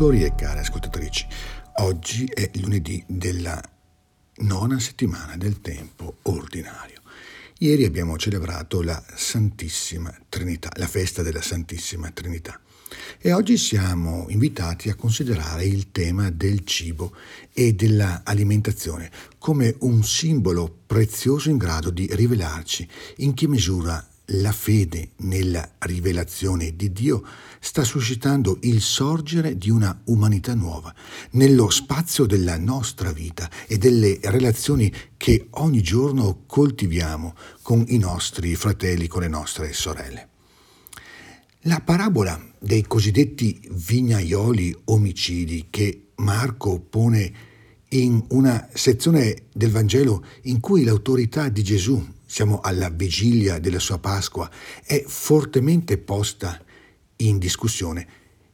ascoltatori e care ascoltatrici. Oggi è lunedì della nona settimana del tempo ordinario. Ieri abbiamo celebrato la Santissima Trinità, la festa della Santissima Trinità. E oggi siamo invitati a considerare il tema del cibo e dell'alimentazione come un simbolo prezioso in grado di rivelarci in che misura la fede nella rivelazione di Dio sta suscitando il sorgere di una umanità nuova nello spazio della nostra vita e delle relazioni che ogni giorno coltiviamo con i nostri fratelli, con le nostre sorelle. La parabola dei cosiddetti vignaioli omicidi che Marco pone in una sezione del Vangelo in cui l'autorità di Gesù siamo alla vigilia della sua Pasqua, è fortemente posta in discussione,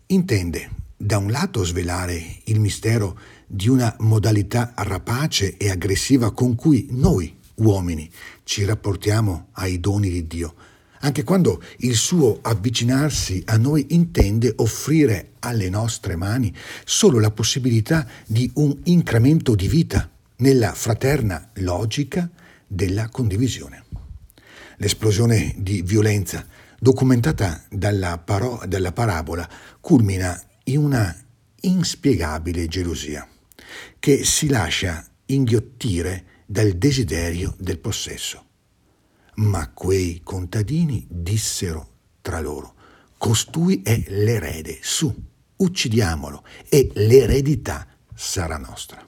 intende da un lato svelare il mistero di una modalità rapace e aggressiva con cui noi, uomini, ci rapportiamo ai doni di Dio, anche quando il suo avvicinarsi a noi intende offrire alle nostre mani solo la possibilità di un incremento di vita nella fraterna logica della condivisione. L'esplosione di violenza documentata dalla, paro- dalla parabola culmina in una inspiegabile gelosia che si lascia inghiottire dal desiderio del possesso. Ma quei contadini dissero tra loro, costui è l'erede, su, uccidiamolo e l'eredità sarà nostra.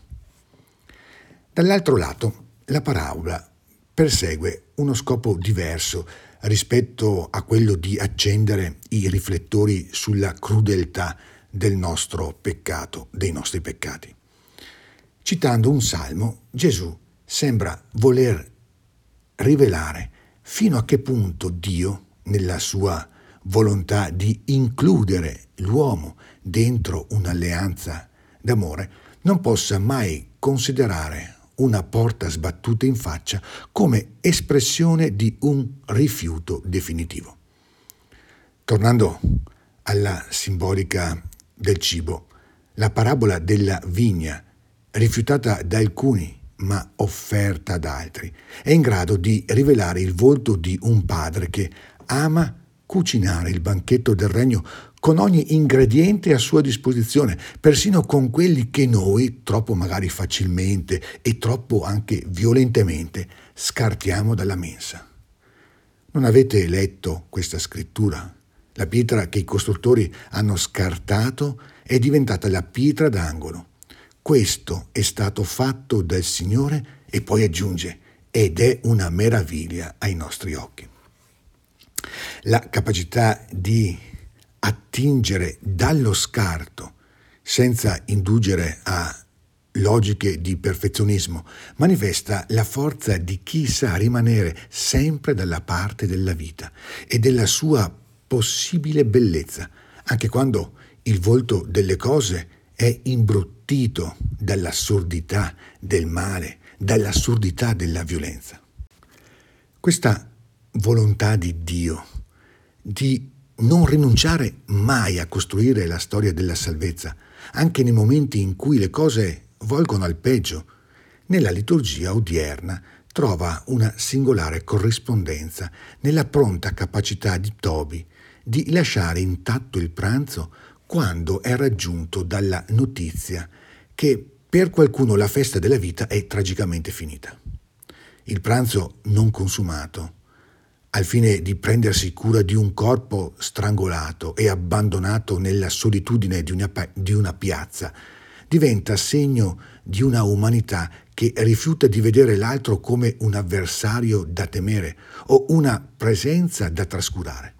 Dall'altro lato, la parabola persegue uno scopo diverso rispetto a quello di accendere i riflettori sulla crudeltà del nostro peccato, dei nostri peccati. Citando un salmo, Gesù sembra voler rivelare fino a che punto Dio, nella sua volontà di includere l'uomo dentro un'alleanza d'amore, non possa mai considerare una porta sbattuta in faccia come espressione di un rifiuto definitivo. Tornando alla simbolica del cibo, la parabola della vigna, rifiutata da alcuni ma offerta ad altri, è in grado di rivelare il volto di un padre che ama cucinare il banchetto del regno con ogni ingrediente a sua disposizione, persino con quelli che noi, troppo magari facilmente e troppo anche violentemente, scartiamo dalla mensa. Non avete letto questa scrittura? La pietra che i costruttori hanno scartato è diventata la pietra d'angolo. Questo è stato fatto dal Signore e poi aggiunge, ed è una meraviglia ai nostri occhi. La capacità di attingere dallo scarto senza indugere a logiche di perfezionismo, manifesta la forza di chi sa rimanere sempre dalla parte della vita e della sua possibile bellezza, anche quando il volto delle cose è imbruttito dall'assurdità del male, dall'assurdità della violenza. Questa volontà di Dio di non rinunciare mai a costruire la storia della salvezza, anche nei momenti in cui le cose volgono al peggio. Nella liturgia odierna trova una singolare corrispondenza nella pronta capacità di Tobi di lasciare intatto il pranzo quando è raggiunto dalla notizia che per qualcuno la festa della vita è tragicamente finita. Il pranzo non consumato al fine di prendersi cura di un corpo strangolato e abbandonato nella solitudine di una, di una piazza, diventa segno di una umanità che rifiuta di vedere l'altro come un avversario da temere o una presenza da trascurare.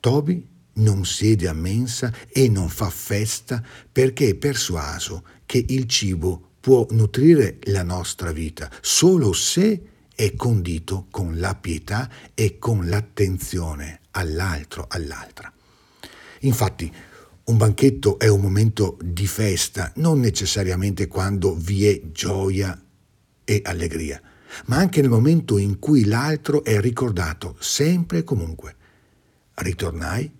Toby non siede a mensa e non fa festa perché è persuaso che il cibo può nutrire la nostra vita solo se è condito con la pietà e con l'attenzione all'altro, all'altra. Infatti, un banchetto è un momento di festa, non necessariamente quando vi è gioia e allegria, ma anche nel momento in cui l'altro è ricordato sempre e comunque. Ritornai,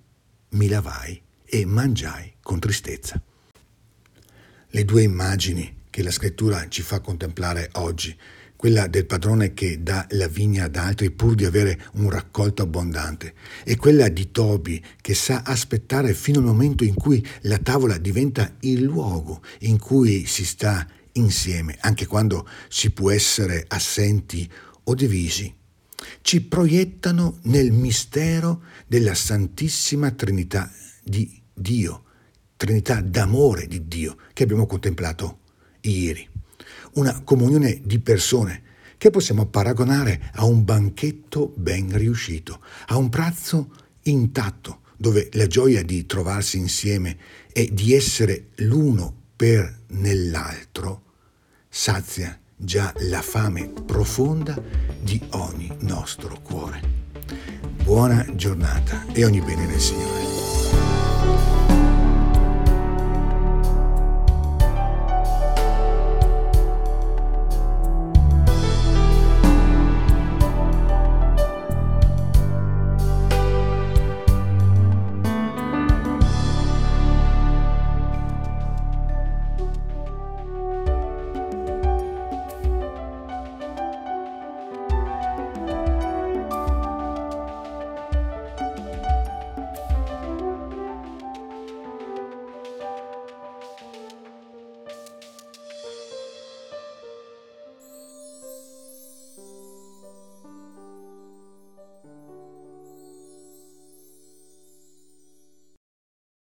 mi lavai e mangiai con tristezza. Le due immagini che la scrittura ci fa contemplare oggi, quella del padrone che dà la vigna ad altri pur di avere un raccolto abbondante, e quella di Tobi che sa aspettare fino al momento in cui la tavola diventa il luogo in cui si sta insieme, anche quando si può essere assenti o divisi, ci proiettano nel mistero della Santissima Trinità di Dio, Trinità d'amore di Dio che abbiamo contemplato ieri. Una comunione di persone che possiamo paragonare a un banchetto ben riuscito, a un pranzo intatto, dove la gioia di trovarsi insieme e di essere l'uno per nell'altro sazia già la fame profonda di ogni nostro cuore. Buona giornata e ogni bene nel Signore.